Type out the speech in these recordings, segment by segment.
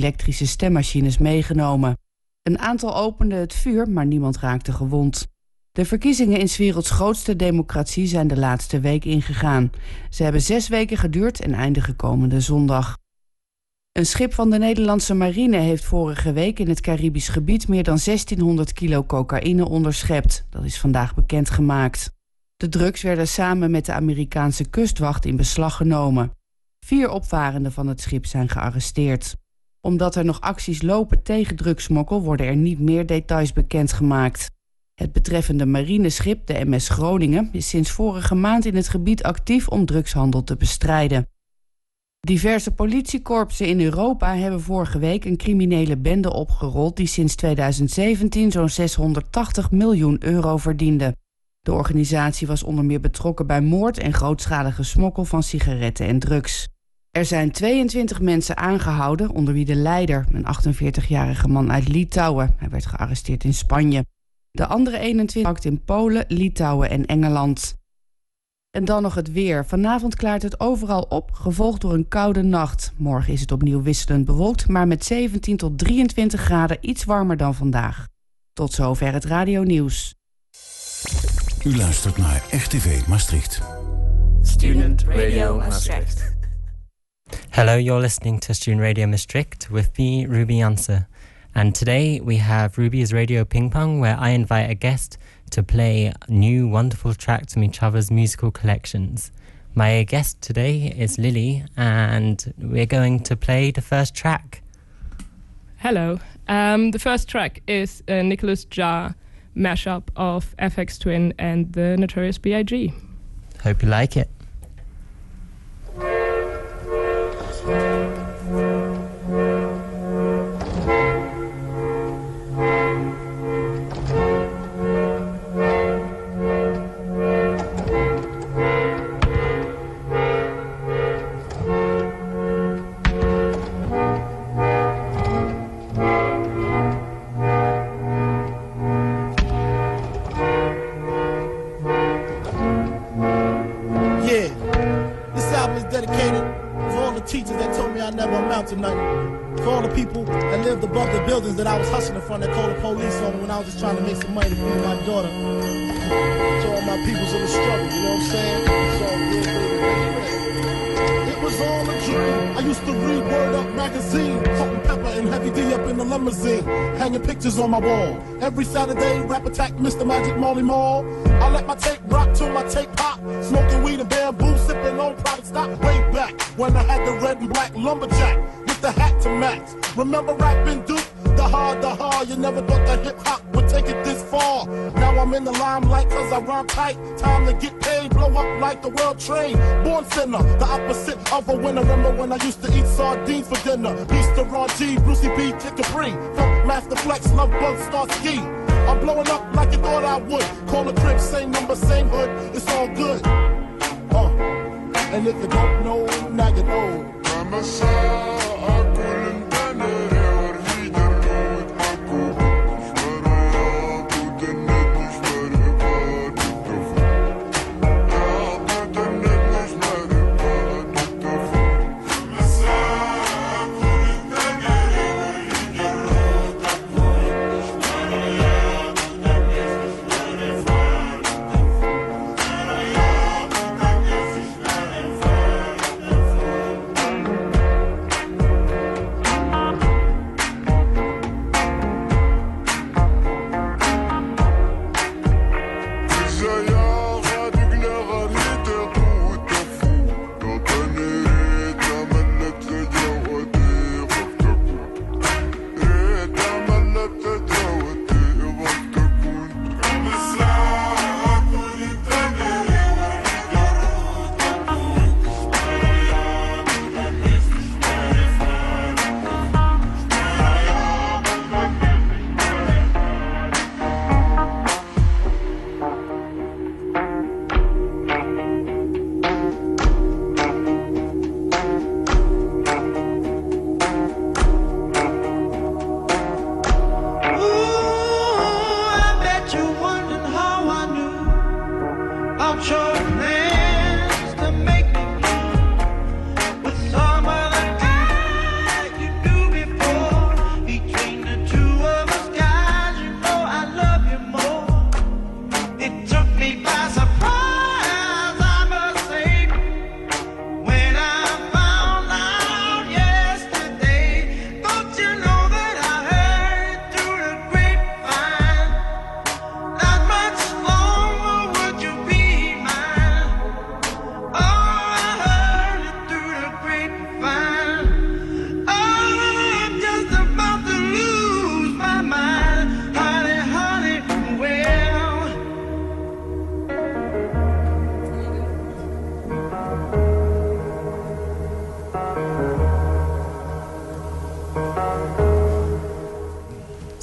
elektrische stemmachines meegenomen. Een aantal opende het vuur, maar niemand raakte gewond. De verkiezingen in 's werelds grootste democratie zijn de laatste week ingegaan. Ze hebben zes weken geduurd en eindigen komende zondag. Een schip van de Nederlandse marine heeft vorige week in het Caribisch gebied meer dan 1600 kilo cocaïne onderschept. Dat is vandaag bekendgemaakt. De drugs werden samen met de Amerikaanse kustwacht in beslag genomen. Vier opvarenden van het schip zijn gearresteerd. Omdat er nog acties lopen tegen drugsmokkel worden er niet meer details bekendgemaakt. Het betreffende marineschip, de MS Groningen, is sinds vorige maand in het gebied actief om drugshandel te bestrijden. Diverse politiekorpsen in Europa hebben vorige week een criminele bende opgerold die sinds 2017 zo'n 680 miljoen euro verdiende. De organisatie was onder meer betrokken bij moord en grootschalige smokkel van sigaretten en drugs. Er zijn 22 mensen aangehouden, onder wie de leider, een 48-jarige man uit Litouwen. Hij werd gearresteerd in Spanje. De andere 21 in Polen, Litouwen en Engeland. En dan nog het weer. Vanavond klaart het overal op, gevolgd door een koude nacht. Morgen is het opnieuw wisselend bewolkt, maar met 17 tot 23 graden iets warmer dan vandaag. Tot zover het radio nieuws. U luistert naar RTV Maastricht. Student Radio Maastricht. Hello, you're listening to Student Radio Maastricht with me, Ruby Answer. And today we have Ruby's Radio Ping Pong, where I invite a guest to play new wonderful tracks from each other's musical collections. My guest today is Lily, and we're going to play the first track. Hello. Um, the first track is a Nicolas Jaar mashup of Aphex Twin and the Notorious B.I.G. Hope you like it.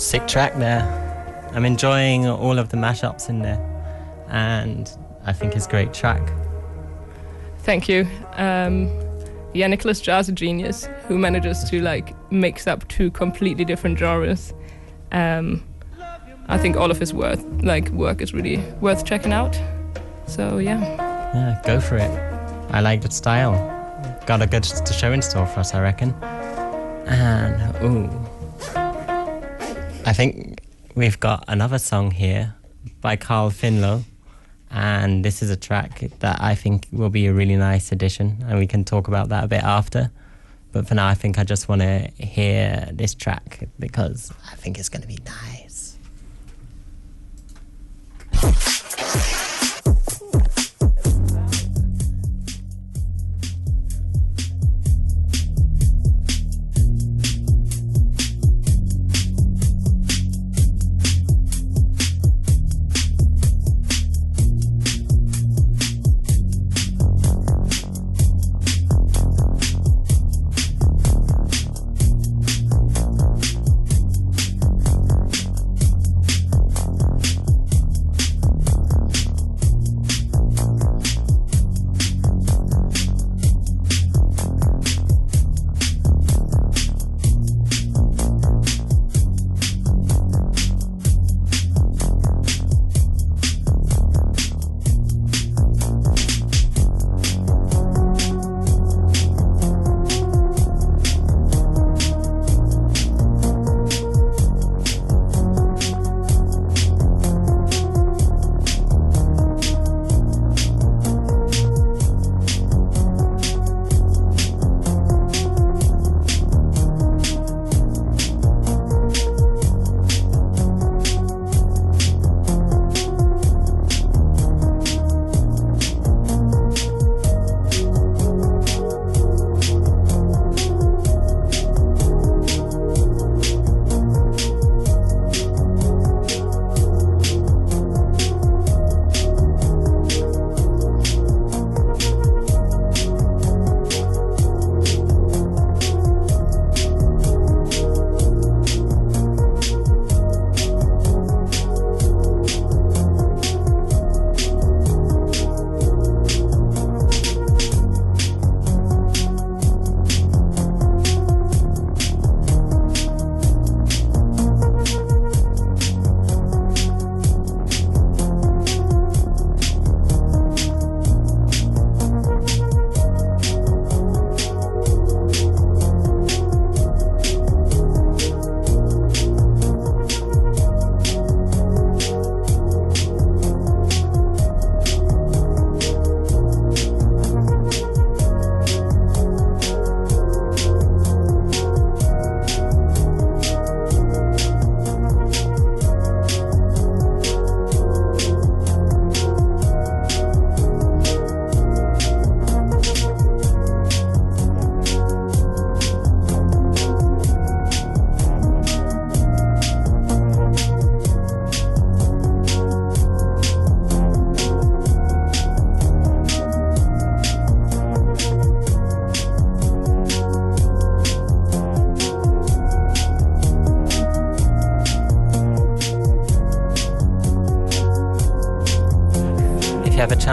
Sick track there. I'm enjoying all of the mashups in there, and I think it's a great track. Thank you. Um, yeah, Nicolas Jaar's a genius who manages to like mix up two completely different genres. Um, I think all of his work, like work, is really worth checking out. So yeah. Yeah, go for it. I like the style. Got a good show in store for us, I reckon. And ooh, I think we've got another song here by Carl Finlow. And this is a track that I think will be a really nice addition, and we can talk about that a bit after. But for now, I think I just want to hear this track because I think it's going to be nice.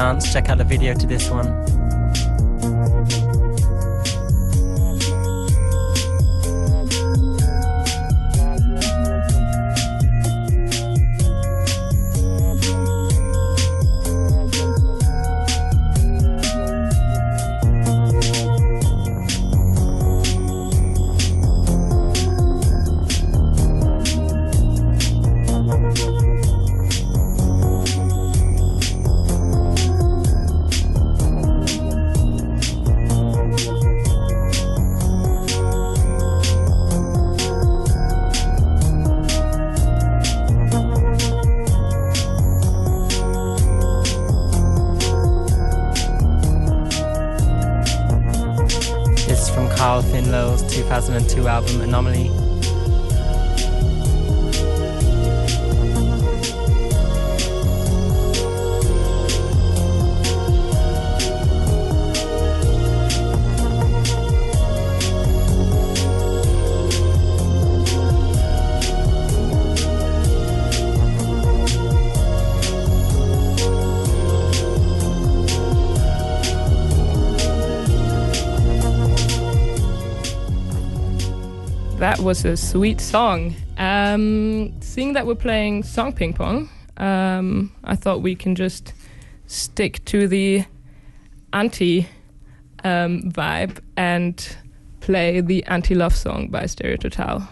Chance, check out the video to this one. was a sweet song. Um, seeing that we're playing Song Ping Pong, um, I thought we can just stick to the anti um, vibe and play the anti love song by Stereo Total.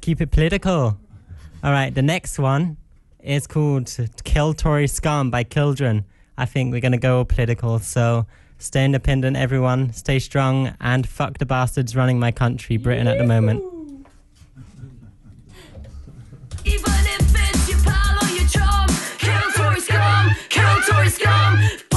keep it political. All right, the next one is called Kill Tory Scum by Killdren. I think we're going to go political, so stay independent, everyone. Stay strong and fuck the bastards running my country, Britain, at the moment. Even if it's your pal or your chum, kill Tory scum, kill Tory scum.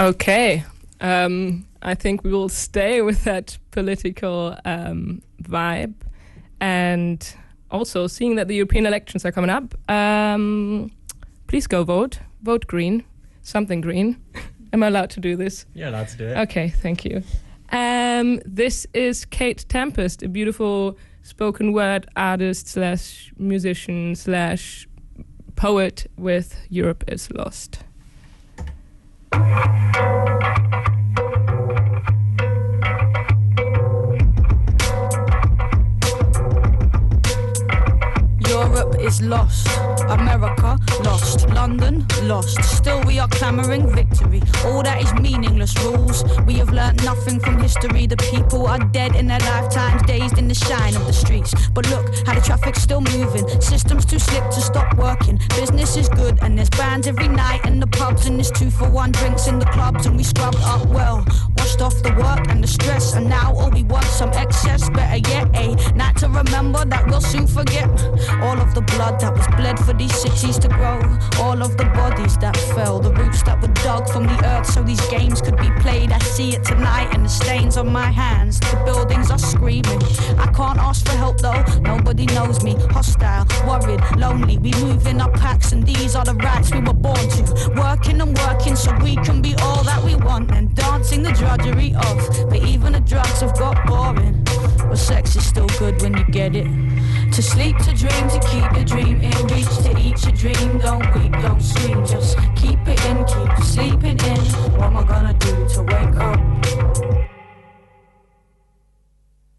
Okay. Um, I think we will stay with that political um, vibe. And also, seeing that the European elections are coming up, um, please go vote. Vote green. Something green. Am I allowed to do this? You're allowed to do it. Okay, thank you. Um, this is Kate Tempest, a beautiful spoken word artist slash musician slash poet with Europe is Lost. Europe is lost. America lost. London lost. Still we are clamoring victory. All that is meaningless rules. We have learnt nothing from history. The people are dead in their lifetimes, dazed in the shine of the streets. But look how the traffic's still moving. Systems too slick to stop working. Business is good and there's bands every night in the pubs and there's two for one drinks in the clubs and we scrubbed up well. Washed off the work and the stress and now all we want some excess. Better yet, eh, a night to remember that we'll soon forget. All of the blood that was bled for these cities to grow. All of the bodies that fell, the roots that were dug from the earth so these games could be played. I see it tonight and the stains on my hands. The buildings are screaming. I can't ask for help though, nobody knows me. Hostile, worried, lonely. We move in our packs and these are the rights we were born to. Working and working so we can be all that we want and dancing the drudgery of. But even the drugs have got boring. Good when you get it. To sleep, to dream, to keep your dream in reach, to eat your dream. Don't weep, don't scream, just keep it in, keep sleeping in. What am I gonna do to wake up?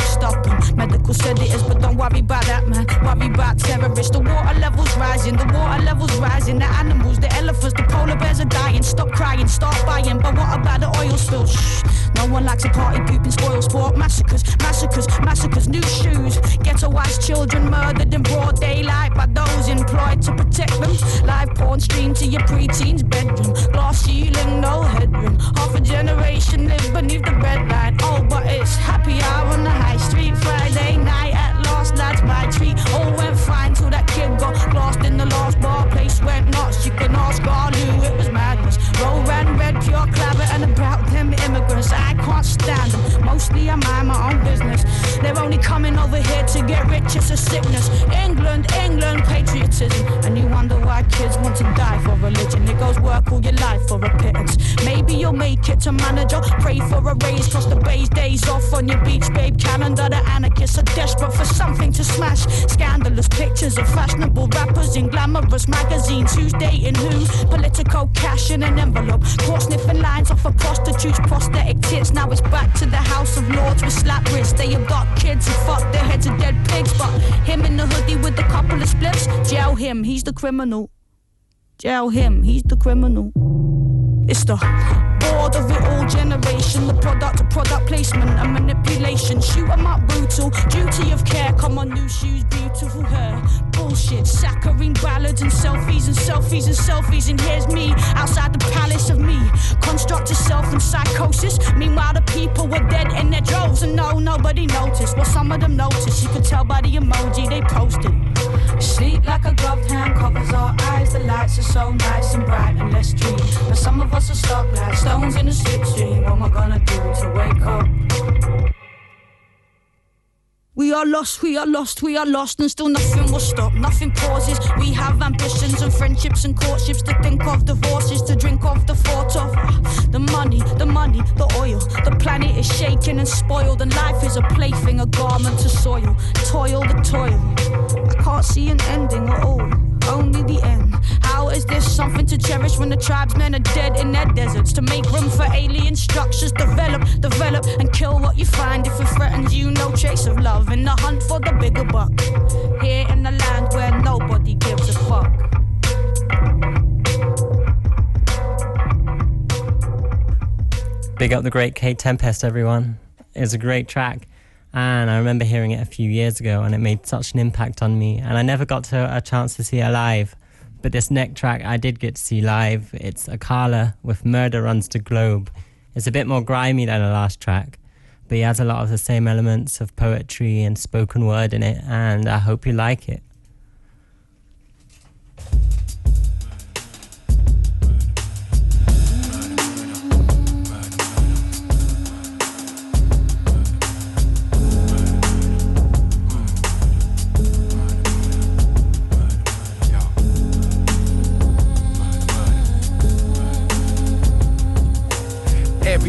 stop 'em. Medical said it is, but don't worry about that, man. Worry about terrorists. The water levels rising, the water levels rising. The animals, the elephants, the polar bears are dying. Stop crying, start buying. But what about the oil spill? Shh. No one likes a party pooping spoil sport. Massacres, massacres, massacres. New shoes. Ghettoized children murdered in broad daylight by those employed to protect them. Live porn streamed to your preteen's bedroom. Glass ceiling, no headroom. Half a generation live beneath the red line. Oh, but it's happy hour on the high street. Friday night at last, lads, my treat. All went fine till that kid got lost in the last bar. Place went nuts. You can ask Garlu, it was madness. Roll red, pure clabber, and about them immigrants. I can't stand them. Mostly I mind my own business. They're only coming over here to get rich. It's a sickness. England, England, patriotism. And you wonder why kids want to die for religion. It goes work all your life for a pittance. Maybe you'll make it to manager. Pray for a raise, cross the bays, days off on your beach, babe. Calendar, the anarchists are desperate for something to smash. Scandalous pictures of fashionable rappers in glamorous magazines. Who's dating who? Political cash in an envelope. Caught sniffing lines off of prostitutes, prosthetic tits. Now it's back to the House of Lords with slap wrists. They abduct kids and fuck their heads of dead pigs. But him in the hoodie with a couple of splits, jail him, he's the criminal. Jail him, he's the criminal. It's the generation, the product of product placement and manipulation. Shoot 'em up brutal, duty of care. Come on, new shoes, beautiful hair. Bullshit, saccharine ballads and selfies and selfies and selfies. And here's me outside the palace of me. Construct yourself and psychosis. Meanwhile, the people were dead in their droves, and no, nobody noticed. Well, some of them noticed. You could tell by the emoji they posted. Sleep like a gloved hand covers our eyes. The lights are so nice and bright and let's dream. But some of us are stuck like stones in a slipstream. Am I gonna do to wake up? We are lost, we are lost, we are lost, and still nothing will stop, nothing pauses. We have ambitions and friendships and courtships to think of, divorces to drink of, the thought of the money, the money, the oil. The planet is shaken and spoiled, and life is a plaything, a garment to soil. Toil, the toil. I can't see an ending at all, only the end. How is this something to cherish when the tribesmen are dead in their deserts? To make room for alien structures, develop, develop, and kill what you find if it threatens you. No trace of love in the hunt for the bigger buck. Here in the land where nobody gives a fuck. Big up the great Kate Tempest, everyone. It's a great track. And I remember hearing it a few years ago, and it made such an impact on me. And I never got to a chance to see it live. But this next track I did get to see live. It's Akala with Murder Runs the Globe. It's a bit more grimy than the last track, but he has a lot of the same elements of poetry and spoken word in it, and I hope you like it.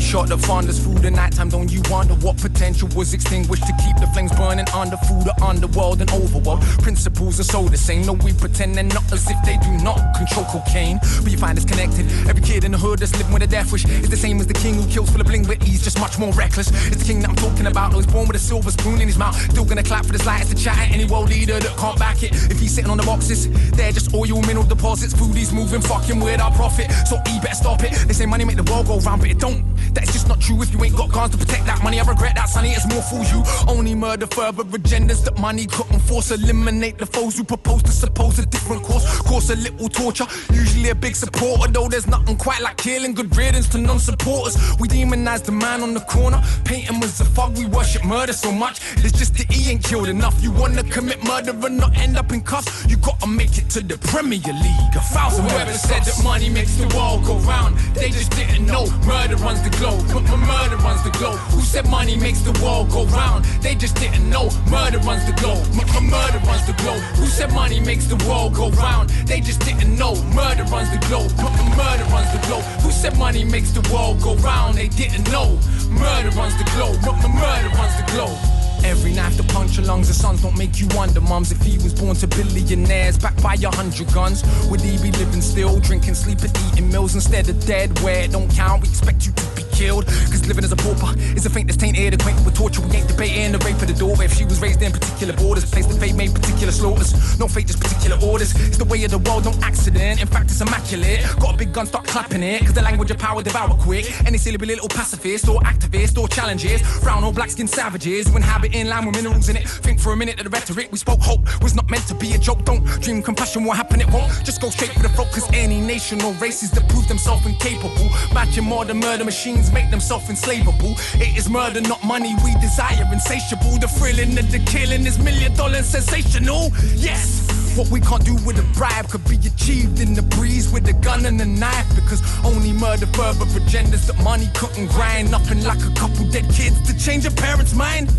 Shot that fonders through the nighttime, don't you wonder what potential was extinguished to keep the flames burning under through the underworld and overworld? Principles are so the same, no, we pretend they're not as if they do not control cocaine. But you find it's connected. Every kid in the hood that's living with a death wish is the same as the king who kills full of bling, but he's just much more reckless. It's the king that I'm talking about, who's born with a silver spoon in his mouth. Still gonna clap for the slightest to chat at any world leader that can't back it. If he's sitting on the boxes, they're just oil mineral deposits. Food he's moving, fucking with our profit. So he better stop it. They say money make the world go round, but it don't. That's just not true if you ain't got guns to protect that money. I regret that, sonny. It's more for you. Only murder further agendas that money couldn't force. Eliminate the foes who propose to suppose a different course. Cause a little torture, usually a big supporter. Though there's nothing quite like killing. Good riddance to non supporters. We demonize the man on the corner. Paint him as a thug. We worship murder so much. It's just that he ain't killed enough. You wanna commit murder and not end up in cuffs? You gotta make it to the Premier League. A thousand Whoever said that money makes the world go round, they just didn't know. Murder runs the globe. M- m- murder runs the globe. Who said money makes the world go round? They just didn't know. Murder runs the globe. Murder runs the globe. Who said money makes the world go round? They just didn't know. Murder runs the globe. Murder runs the globe. Who said money makes the world go round? They didn't know. Murder runs the globe. Murder runs the globe. Every knife to puncture lungs, the sons don't make you wonder, mums. If he was born to billionaires, backed by a hundred guns, would he be living still, drinking, sleeping, eating meals instead of dead? Where it don't count, we expect you to killed. Cause living as a pauper is a faint that's tainted, acquainted with torture. We ain't debating the rape of the daughter. If she was raised in particular borders, place the fate made particular slaughters. No fate, just particular orders. It's the way of the world, no accident. In fact, it's immaculate. Got a big gun, start clapping it. Cause the language of power devour quick. Any silly little pacifist or activist or challenges. Brown or black skinned savages who inhabit in land with minerals in it. Think for a minute that the rhetoric we spoke hope was not meant to be a joke. Don't dream compassion will happen, it won't. Just go straight for the throat. Cause any nation or races that prove themselves incapable. Matching than murder make themselves enslavable. It is murder, not money we desire, insatiable. The thrilling of the killing is million dollar sensational. Yes. What we can't do with a bribe could be achieved in the breeze with a gun and a knife. Because only murder further agendas that money couldn't grind. Nothing like a couple dead kids to change a parent's mind.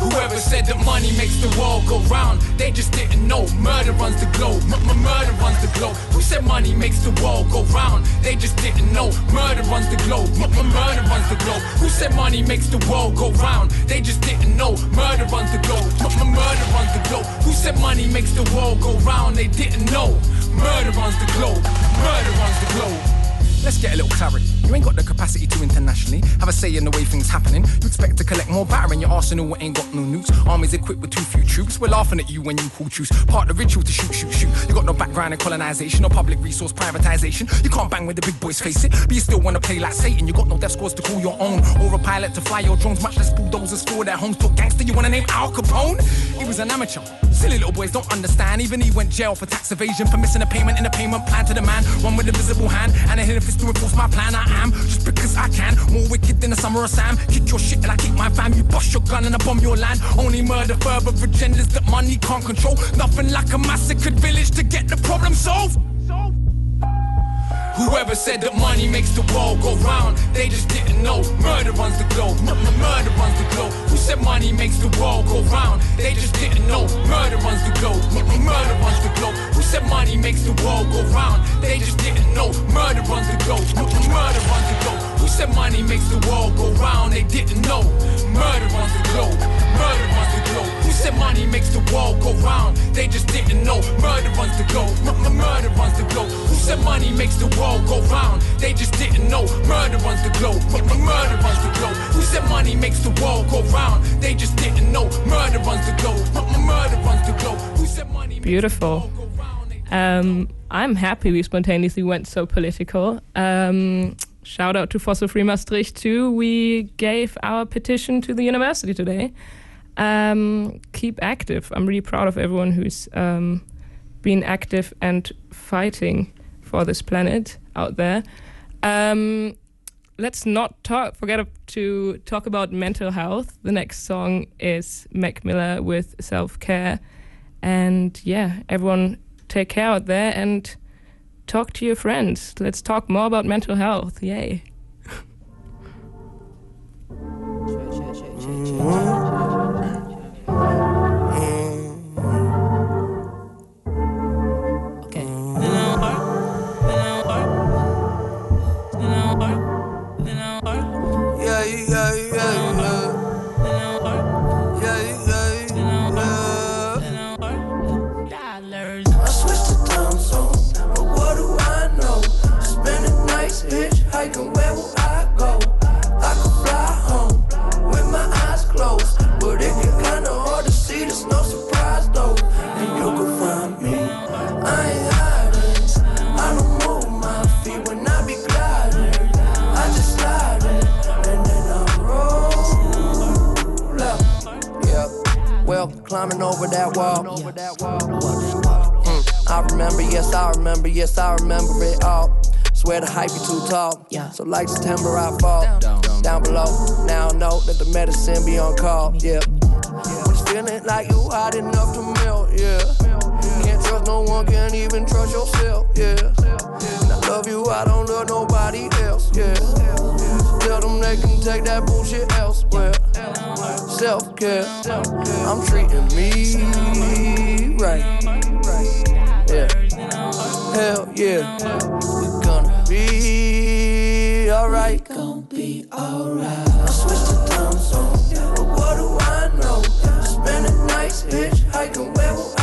Whoever said that money makes the world go round, they just didn't know. Murder runs the globe. M- murder runs the globe. Who said money makes the world go round? They just didn't know. Murder runs the globe. M- murder runs the globe. Who said money makes the world go round? They just didn't know. Murder runs the globe. M- murder runs the globe. Who said money makes the world go round? They didn't know. Murder runs the globe. Murder runs the globe. Let's get a little clarity. You ain't got the capacity to internationally have a say in the way things happening. You expect to collect more batter in your arsenal, ain't got no nukes. Armies equipped with too few troops. We're laughing at you when you call truce. Part of the ritual to shoot, shoot, shoot. You got no background in colonization or public resource privatization. You can't bang with the big boys, face it. But you still wanna play like Satan. You got no death scores to call your own. Or a pilot to fly your drones, much less bulldozers for their homes. A gangster, you wanna name Al Capone? He was an amateur. Silly little boys don't understand. Even he went jail for tax evasion for missing a payment in a payment plan to the man. One with a visible hand and a hidden fist to enforce my plan. I am just because I can. More wicked than a summer of Sam. Kick your shit and I kick my fam. You bust your gun and I bomb your land. Only murder further agendas that money can't control. Nothing like a massacred village to get the problem solved. Whoever said that money makes the world go round, they just didn't know. Murder runs the globe. Murder runs the globe. Who said money makes the world go round? They just didn't know. Murder runs the globe. Murder runs the globe. Who said money makes the world go round? They just didn't know. Murder runs the globe. Murder runs the globe. Who said money makes the world go round? They didn't know. Murder runs the globe. Murder runs the globe. Who said money makes the world go round? They just didn't know. Murder runs the globe. M- murder runs the globe. Who said money makes the world go round? They just didn't know. Murder runs the globe. M- murder runs the globe. Who said money makes the world go round? They just didn't know. Murder runs the globe. M- murder runs the globe. Who said money Beautiful. Um, I'm happy we spontaneously went so political. Um, shout out to Fossil Free Maastricht too. We gave our petition to the university today. Um, keep active. I'm really proud of everyone who's um, been active and fighting for this planet out there. Um, let's not talk. Forget to talk about mental health. The next song is Mac Miller with Self Care, and yeah, everyone take care out there and talk to your friends. Let's talk more about mental health. Yay. Mm-hmm. Hitchhiking, where will I go? I could fly home with my eyes closed, but it get kinda hard to see. There's no surprise though, and you can find me. I ain't hiding. I don't move my feet when I be gliding. I just slide in, and then I roll up. Yeah, well, climbing over that wall. Mm, I remember, yes, I remember, yes, I remember it all. Swear the hype be too tall. So like September, I fall down, below. Now I know that the medicine be on call. Yeah, when it's feeling like you hot enough to melt. Yeah, can't trust no one, can't even trust yourself. Yeah, and I love you, I don't love nobody else. Yeah, tell them they can take that bullshit elsewhere. Self care, I'm treating me right. Yeah, hell yeah, we gonna be alright. Gonna be alright. I switched to time zone, but what do I know? Spending nights hitchhiking, where will I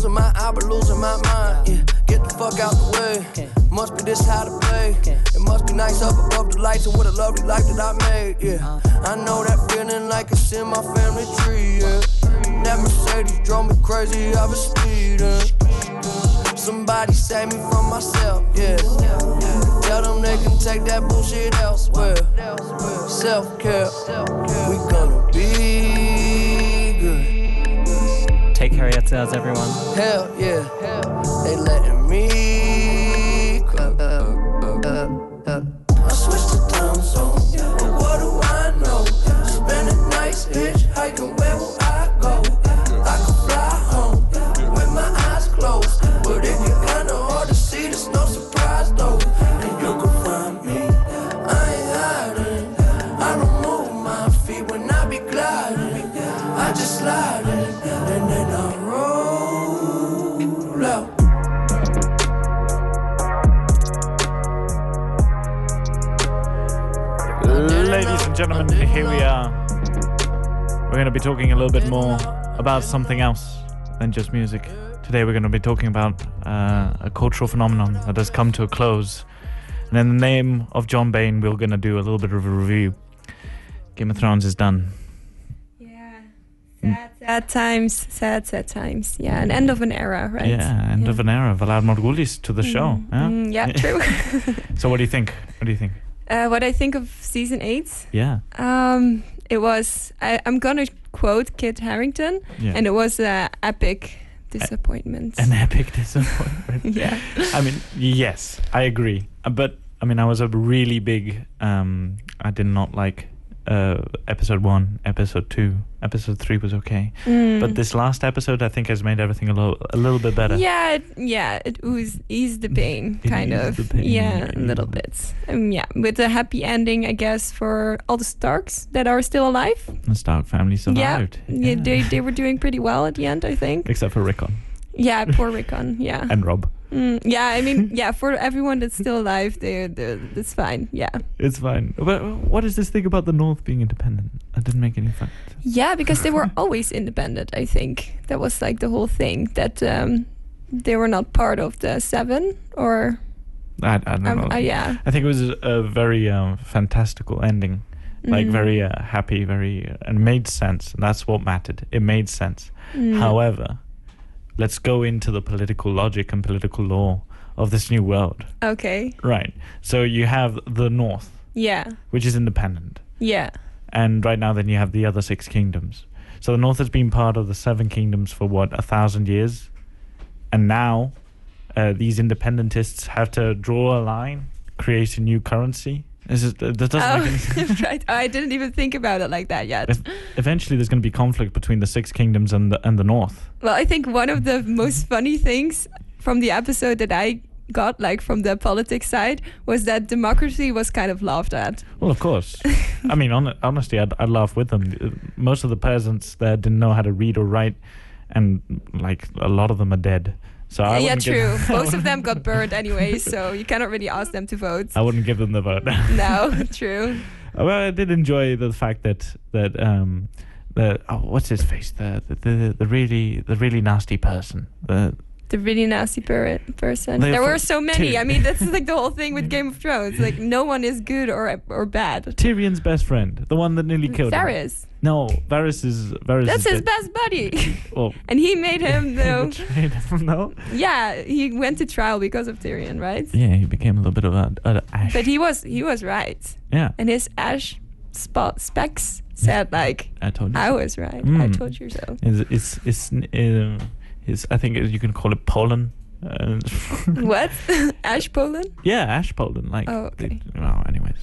losing my, I be losing my mind. Yeah, get the fuck out the way. Must be this how to play. It must be nice up above the lights and what a lovely life that I made. Yeah, uh-huh. I know that feeling like it's in my family tree. Yeah, that Mercedes drove me crazy. I was speeding. Somebody save me from myself. Yeah, tell them they can take that bullshit elsewhere. Self care, we gonna be care of everyone. Hell yeah, Hell. they letting here we are. We're going to be talking a little bit more about something else than just music. Today, we're going to be talking about uh, a cultural phenomenon that has come to a close. And in the name of John Bain, we're going to do a little bit of a review. Game of Thrones is done. Yeah, Sad, sad times, sad, sad times. Yeah, an end of an era, right? Yeah, end of an era. Vlad Morgulis to the show. Yeah, Mm, yeah, true. so, what do you think? What do you think? Uh, what I think of season eight, Yeah. um, it was, I, I'm gonna quote Kit Harington, Yeah. and it was an epic disappointment. An epic disappointment. Yeah. I mean, yes, I agree. Uh, But I mean, I was a really big. Um, I did not like uh, episode one, episode two, episode three was okay, Mm. but this last episode I think has made everything a little a little bit better. Yeah, it, yeah, it oozed, eased the pain, kind of. the pain, yeah, yeah, a little bit. Um, yeah, with a happy ending, I guess, for all the Starks that are still alive. The Stark family survived. Yeah, yeah, they they were doing pretty well at the end, I think. Except for Rickon Yeah, poor Rickon. Yeah. and Rob. Mm, yeah, I mean, yeah, for everyone that's still alive, they they it's fine. Yeah. It's fine. But what is this thing about the North being independent? That didn't make any sense. Yeah, because they were always independent. I think that was like the whole thing that um, they were not part of the seven or I, I don't Um, know. uh, yeah. I think it was a, a very um, fantastical ending. Like Mm. very uh, happy, very uh, and made sense. And that's what mattered. It made sense. Mm. However, let's go into the political logic and political law of this new world. okay. Right. So you have the North, Yeah. which is independent. Yeah. and right now then you have the other six kingdoms. So the North has been part of the seven kingdoms for what a thousand years, and now uh, these independentists have to draw a line, create a new currency. Is, that doesn't Oh, make any right. I didn't even think about it like that yet. Ev- Eventually, there's going to be conflict between the six kingdoms and the and the North. Well, I think one of the most funny things from the episode that I got, like from the politics side, was that democracy was kind of laughed at. Well, of course. I mean, hon- honestly, I'd, I'd laugh with them. Most of the peasants there didn't know how to read or write, and like a lot of them are dead. So I yeah, true. Most of them got burned anyway, so you cannot really ask them to vote. I wouldn't give them the vote. No, true. Well, I did enjoy the fact that that um, the oh, what's his face the the, the the really the really nasty person the The really nasty per- person. They there were so many. Tyr- I mean, that's like the whole thing with Game of Thrones. Like, no one is good or or bad. Tyrion's best friend, the one that nearly killed him. Varys. No, Varys is Varys. That's is his dead. best buddy. Oh, and he made him, though. him, no. yeah, he went to trial because of Tyrion, right? Yeah, he became a little bit of a, a ash. But he was he was right. Yeah. And his ash spot specs said like I told you. I so. was right. I Mm. told you so. It's it's it's, uh, I think you can call it pollen. Uh, what? ash Poland? Yeah, ash pollen. Like, Oh, okay. they- well, anyways.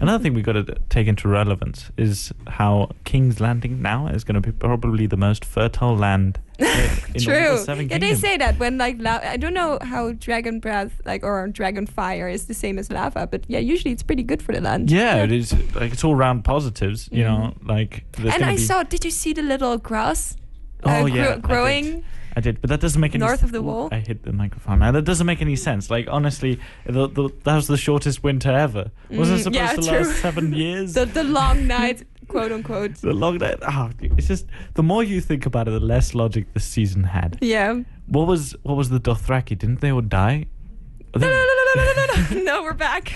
Another thing we got to take into relevance is how King's Landing now is going to be probably the most fertile land True. the seven Yeah, they say that when like la- I don't know how dragon breath like or dragon fire is the same as lava, but yeah, usually it's pretty good for the land. Yeah, it is. Like it's all round positives, you know. Mhm. Like And I saw. Did you see the little grass? Oh uh, yeah, I gro- growing. I did, but that doesn't make any sense. north of the wall? I hit the microphone. Now that doesn't make any sense. Like honestly, the, the, that was the shortest winter ever. Wasn't Mm, supposed yeah, to true. last seven years? The the long night, quote unquote. The long night. Oh, it's just the more you think about it, the less logic this season had. Yeah. What was what was the Dothraki? Didn't they all die? No, no, no, no, no, no, no, no. No, we're back.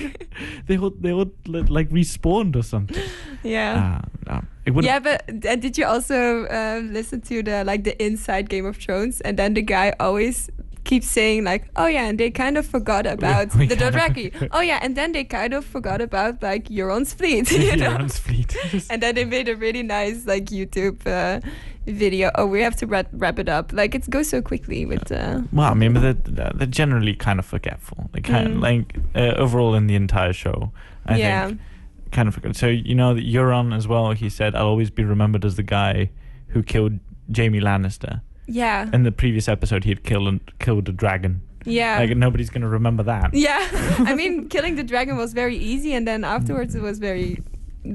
they all they all like respawned or something. Yeah. Ah, no. Yeah, but uh, did you also uh, listen to the like the inside Game of Thrones? And then the guy always keeps saying like, "Oh yeah," and they kind of forgot about we the kind of- Dothraki. oh yeah, and then they kind of forgot about like Euron's fleet. You know? Euron's fleet. and then they made a really nice like YouTube uh, video. Oh, we have to wrap, wrap it up. Like it goes so quickly with. Uh, Well, I mean, but they're, they're generally kind of forgetful. They kind Mm. like uh, overall in the entire show. I Yeah. think kind of forget. So you know that Euron as well. He said, "I'll always be remembered as the guy who killed Jaime Lannister." yeah. In the previous episode, he had killed and killed a dragon. Yeah. Like nobody's gonna remember that. Yeah, I mean, killing the dragon was very easy, and then afterwards it was very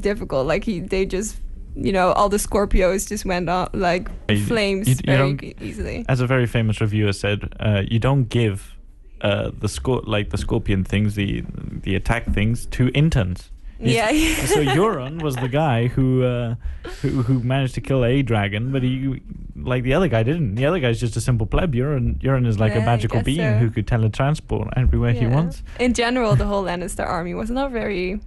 difficult. Like he, they just, you know, all the Scorpios just went up like You- flames you- you very easily. As a very famous reviewer said, uh, you don't give uh, the scor- like the scorpion things, the the attack things, to interns. Yeah. so Euron was the guy who, uh, who who managed to kill a dragon, but he like the other guy didn't. The other guy's just a simple pleb. Euron Euron is like Yeah, a magical being so. who could teletransport everywhere he wants. In general, the whole Lannister army was not very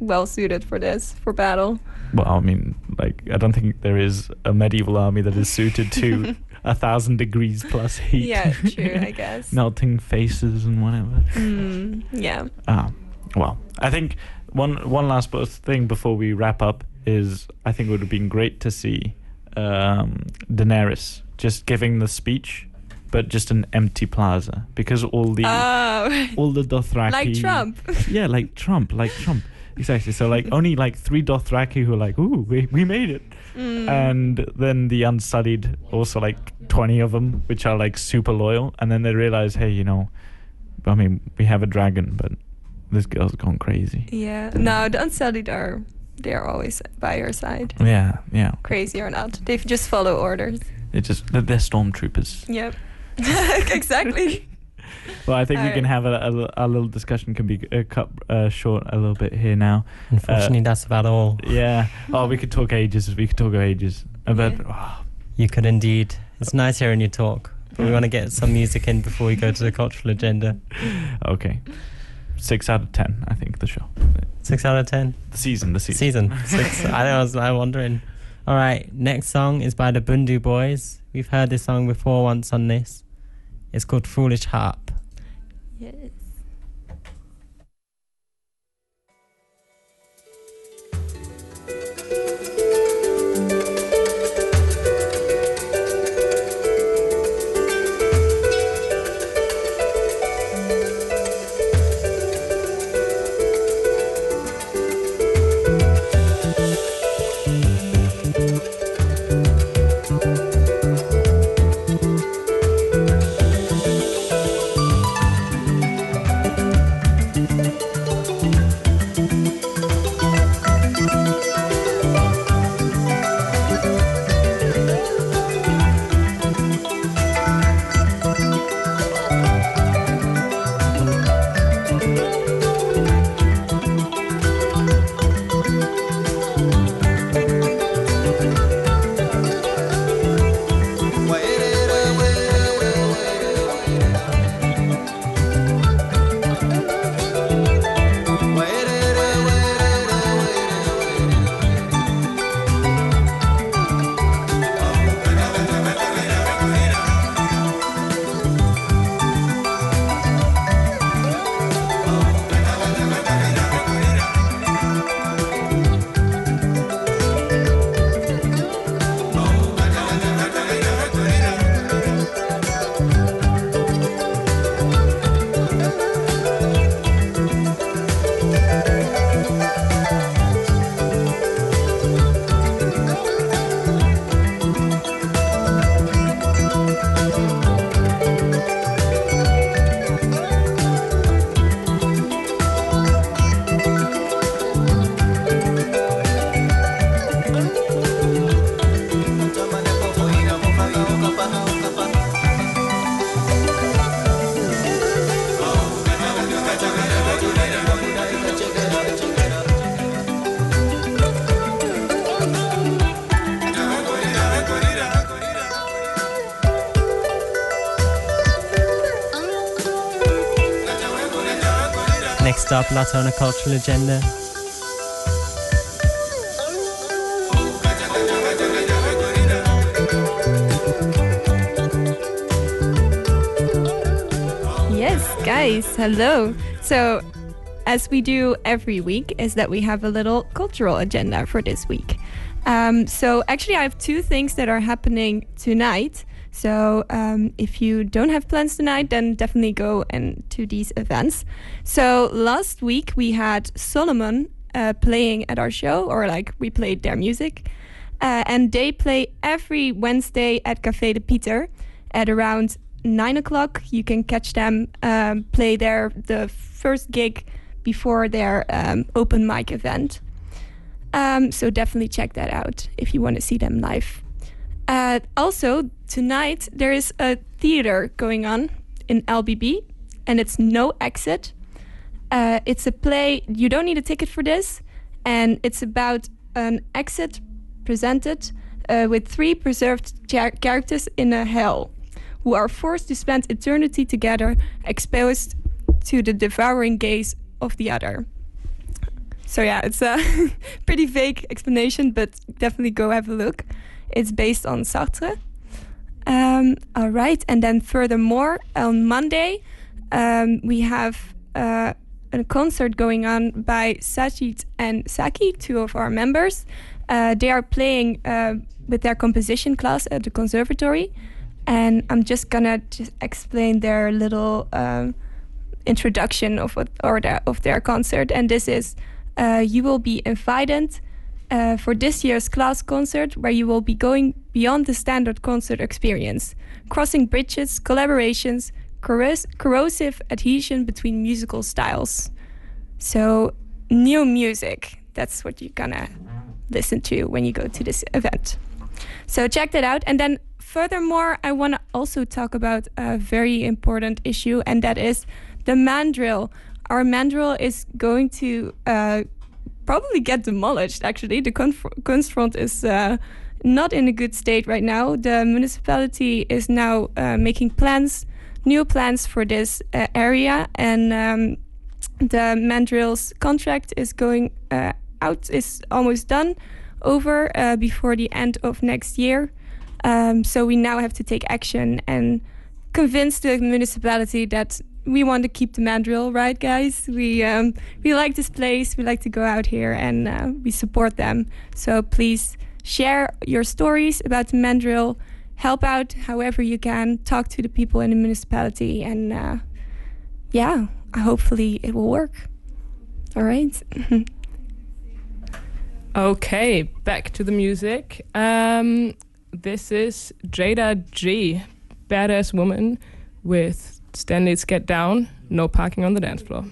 well suited for this for battle. Well, I mean, like I don't think there is a medieval army that is suited to a thousand degrees plus heat. Yeah, true, I guess. Melting faces and whatever. Mm, yeah. Ah, well, I think one one last thing before we wrap up is I think it would have been great to see um, Daenerys just giving the speech, but just an empty plaza because all the Oh, all the Dothraki Like Trump. yeah, like Trump, like Trump. exactly. So like only like three Dothraki who are like, ooh, we, we made it. Mm. And then the Unsullied, also like 20 of them, which are like super loyal. And then they realize, hey, you know, I mean, we have a dragon, but this girl's gone crazy. Yeah. No, the Unsullied are they're always by your side. Yeah, yeah. Crazy or not, they just follow orders. They just they're, they're stormtroopers. Yep. exactly. Well, I think we can have a, a, a little discussion can be uh, cut uh, short a little bit here now. Unfortunately, Uh, that's about all. Yeah. Oh, we could talk ages. We could talk ages. Uh, But oh, You could indeed. It's nice hearing you talk. But we want to get some music in before we go to the cultural agenda. okay. Six out of ten, I think the show. Six out of ten. The season. The season. Season six. I know. I was I'm wondering. All right. Next song is by the Bhundu Boys. We've heard this song before once on this. It's called Foolish Harp. Yes. Next up, Latona Cultural Agenda. Yes, guys, hello. So, as we do every week, is that we have a little cultural agenda for this week. Um, so, actually, I have two things that are happening tonight. So, um, if you don't have plans tonight, then definitely go and to these events. So, last week we had Solomon uh, playing at our show, or like we played their music. Uh, and they play every Wednesday at Café de Pieter at around nine o'clock. You can catch them um, play their the first gig before their um, open mic event. Um, so definitely check that out if you want to see them live. Uh, also tonight there is a theater going on in LBB, and it's No Exit. Uh, it's a play. You don't need a ticket for this, and it's about an exit presented uh, with three preserved char- characters in a hell who are forced to spend eternity together, exposed to the devouring gaze of the other. So yeah, it's a pretty vague explanation, but definitely go have a look. It's based on Sartre. Um, all right, and then furthermore, on Monday, um, we have uh, a concert going on by Sajid and Saki, two of our members. Uh, they are playing uh, with their composition class at the conservatory, and I'm just gonna just explain their little um, introduction of what or their, of their concert. And this is uh, you will be invited uh, for this year's class concert, where you will be going beyond the standard concert experience, crossing bridges, collaborations, corros- corrosive adhesion between musical styles. So, new music. That's what you're gonna listen to when you go to this event. So, check that out. And then, furthermore, I wanna also talk about a very important issue, and that is the mandrill. Our mandrill is going to uh, probably get demolished, actually. The Kunstfront is. Uh, not in a good state right now. The municipality is now uh, making plans, new plans for this uh, area, and um, the mandrill's contract is going uh, out, is almost done, over uh, before the end of next year. Um, so we now have to take action and convince the municipality that we want to keep the mandrill, right, guys? We um, we like this place. We like to go out here and uh, we support them. So please share your stories about the mandrill. Help out however you can. Talk to the people in the municipality, and uh, yeah, hopefully it will work. All right. Okay, back to the music. Um, this is Jayda G, badass woman with Stanley's Get Down, no parking on the dance floor.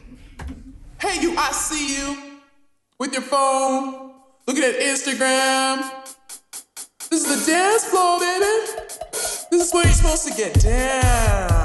Hey, you, I see you with your phone, looking at Instagram. This is the dance floor, baby. This is where you're supposed to get down.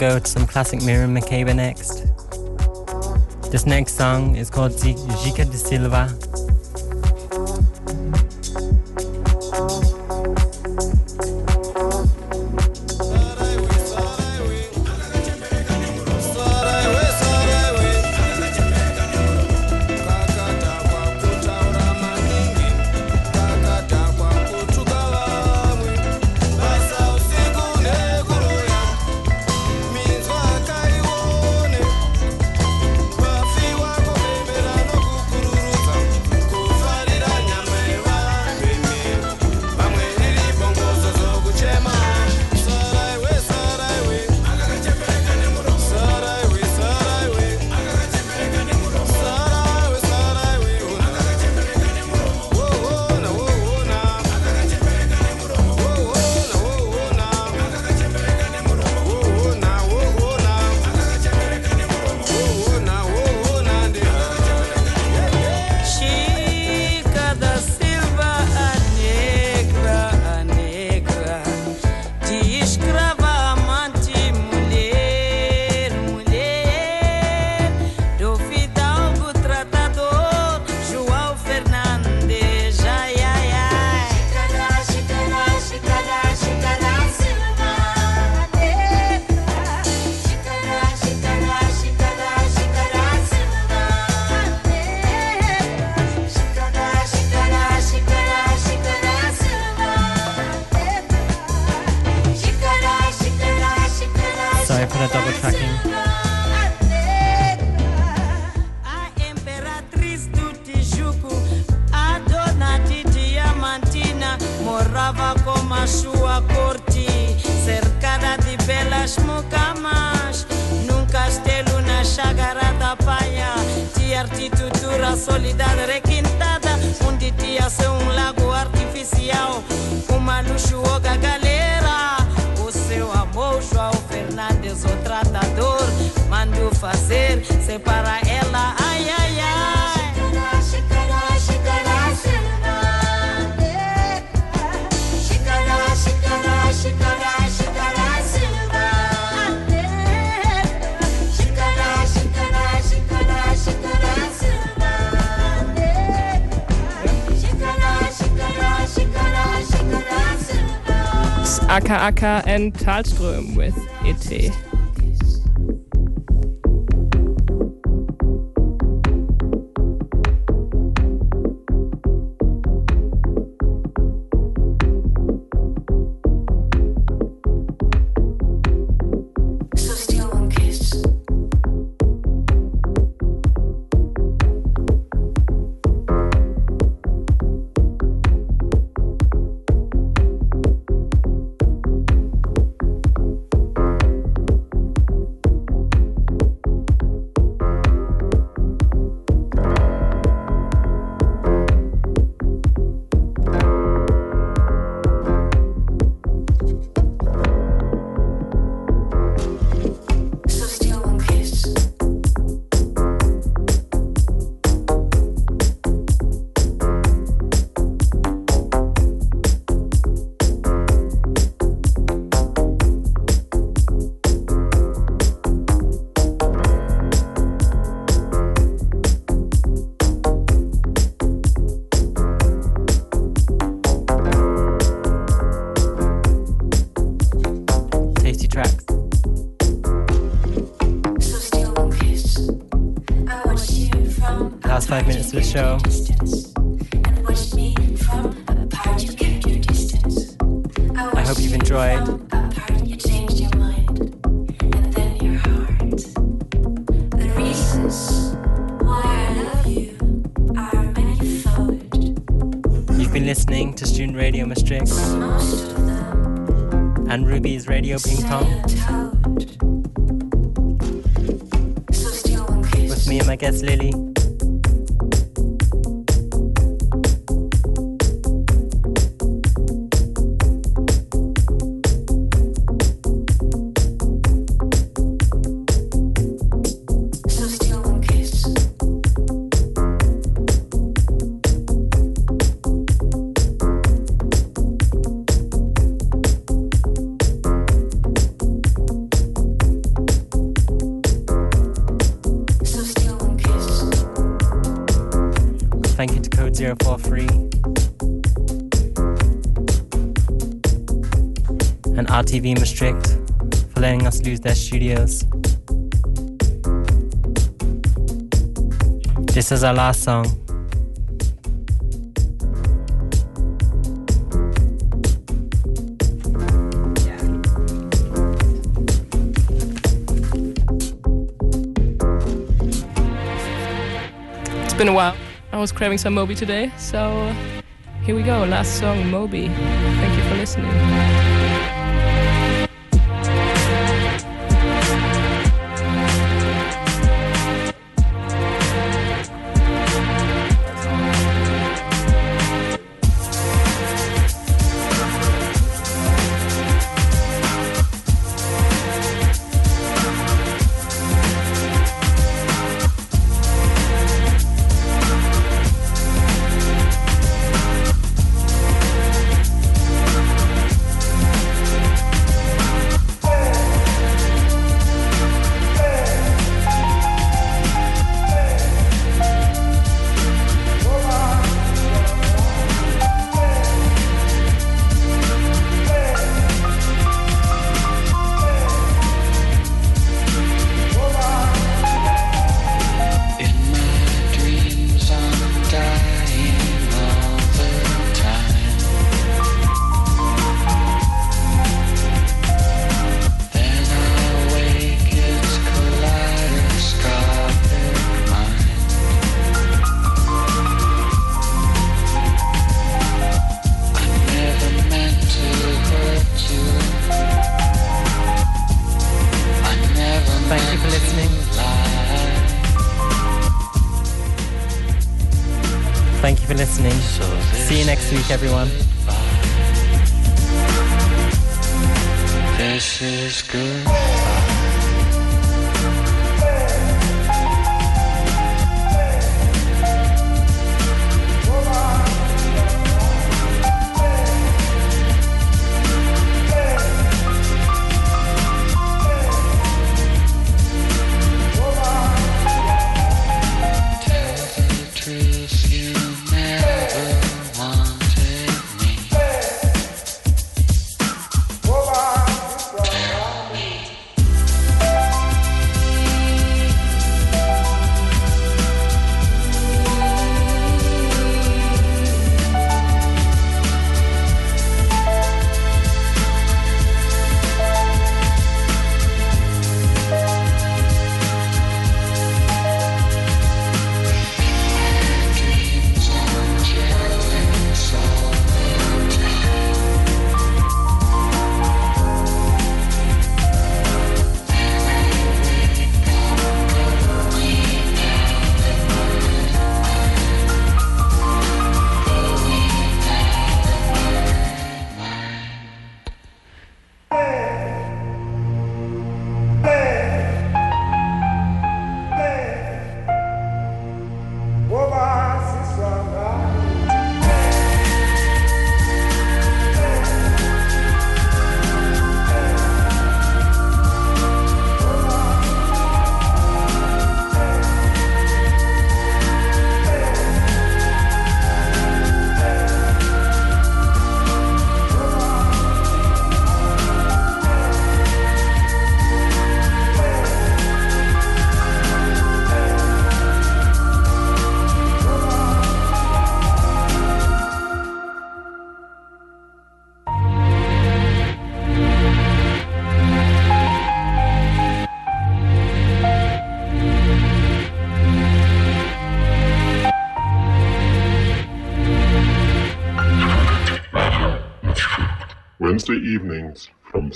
go to some classic Miriam Makeba next. This next song is called Zika de Silva aka Talström with ET. the show. RTV Maastricht for letting us use their studios. This is our last song. It's been a while. I was craving some Moby today, so uh, here we go. Last song, Moby. Thank you for listening. Everyone.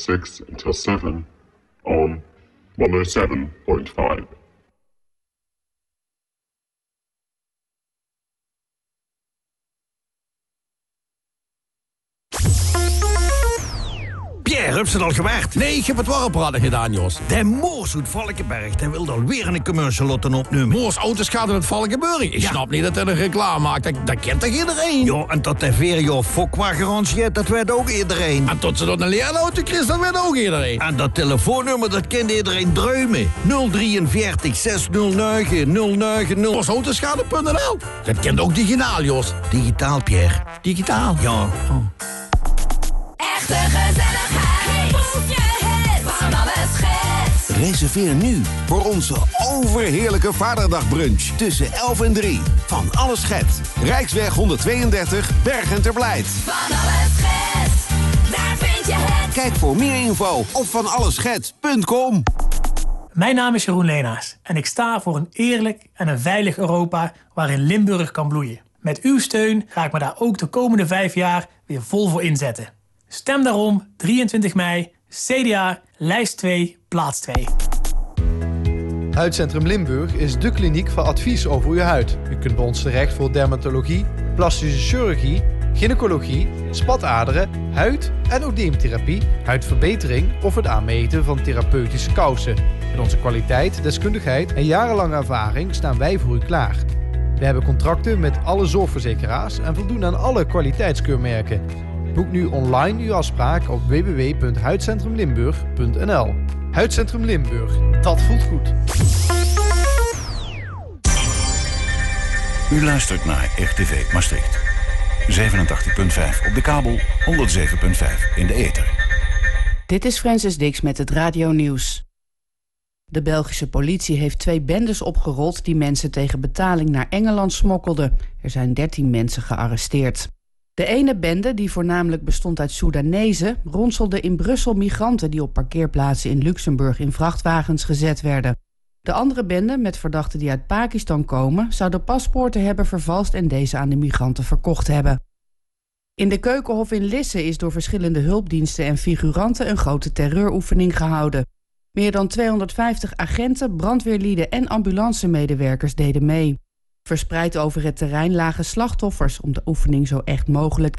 6 until 7 on 107.5. Bien heb ze het al gewerkt? Nee, ik heb het warmpraten gedaan, Jos. De Moors uit Valkenberg, die wil alweer een commercial laten opnemen. Moors Auto's gaat in het Valkenburg. Ik snap niet dat hij een reclame maakt. Dat, dat kent toch iedereen? Ja, en dat hij weer jouw fokwa garantie dat weet ook iedereen. En tot ze dat een leerauto krijgt, dat weet ook iedereen. En dat telefoonnummer, dat kent iedereen druimen. 043 609 090. Moorsautoschade.nl Dat kent ook digitaal, Jos. Digitaal, Pierre. Digitaal, ja. Oh. Echte gezelligheid. Reserveer nu voor onze overheerlijke Vaderdagbrunch tussen 11 en 3. Van alles Schet. Rijksweg 132, Bergen ter Blijt. Van alles geks. Daar vind je het. Kijk voor meer info op vanalleschet.com. Mijn naam is Jeroen Leenaars en ik sta voor een eerlijk en een veilig Europa waarin Limburg kan bloeien. Met uw steun ga ik me daar ook de komende vijf jaar weer vol voor inzetten. Stem daarom 23 mei, CDA, lijst 2, plaats 2. Huidcentrum Limburg is de kliniek voor advies over uw huid. U kunt bij ons terecht voor dermatologie, plastische chirurgie, gynaecologie, spataderen, huid- en oedeemtherapie, huidverbetering of het aanmeten van therapeutische kousen. Met onze kwaliteit, deskundigheid en jarenlange ervaring staan wij voor u klaar. We hebben contracten met alle zorgverzekeraars en voldoen aan alle kwaliteitskeurmerken. Boek nu online uw afspraak op www.huidcentrumlimburg.nl. Huidcentrum Limburg, dat voelt goed. U luistert naar RTV Maastricht. 87.5 op de kabel, 107.5 in de ether. Dit is Francis Dix met het Radio Nieuws. De Belgische politie heeft twee bendes opgerold die mensen tegen betaling naar Engeland smokkelden. Er zijn 13 mensen gearresteerd. De ene bende, die voornamelijk bestond uit Soedanezen, ronselde in Brussel migranten die op parkeerplaatsen in Luxemburg in vrachtwagens gezet werden. De andere bende, met verdachten die uit Pakistan komen, zouden paspoorten hebben vervalst en deze aan de migranten verkocht hebben. In de Keukenhof in Lisse is door verschillende hulpdiensten en figuranten een grote terreuroefening gehouden. Meer dan 250 agenten, brandweerlieden en ambulancemedewerkers deden mee. Verspreid over het terrein lagen slachtoffers om de oefening zo echt mogelijk